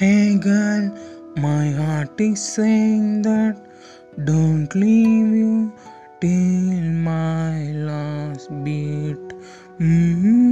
Hey girl, my heart is saying that don't leave you till my last beat. Mm-hmm.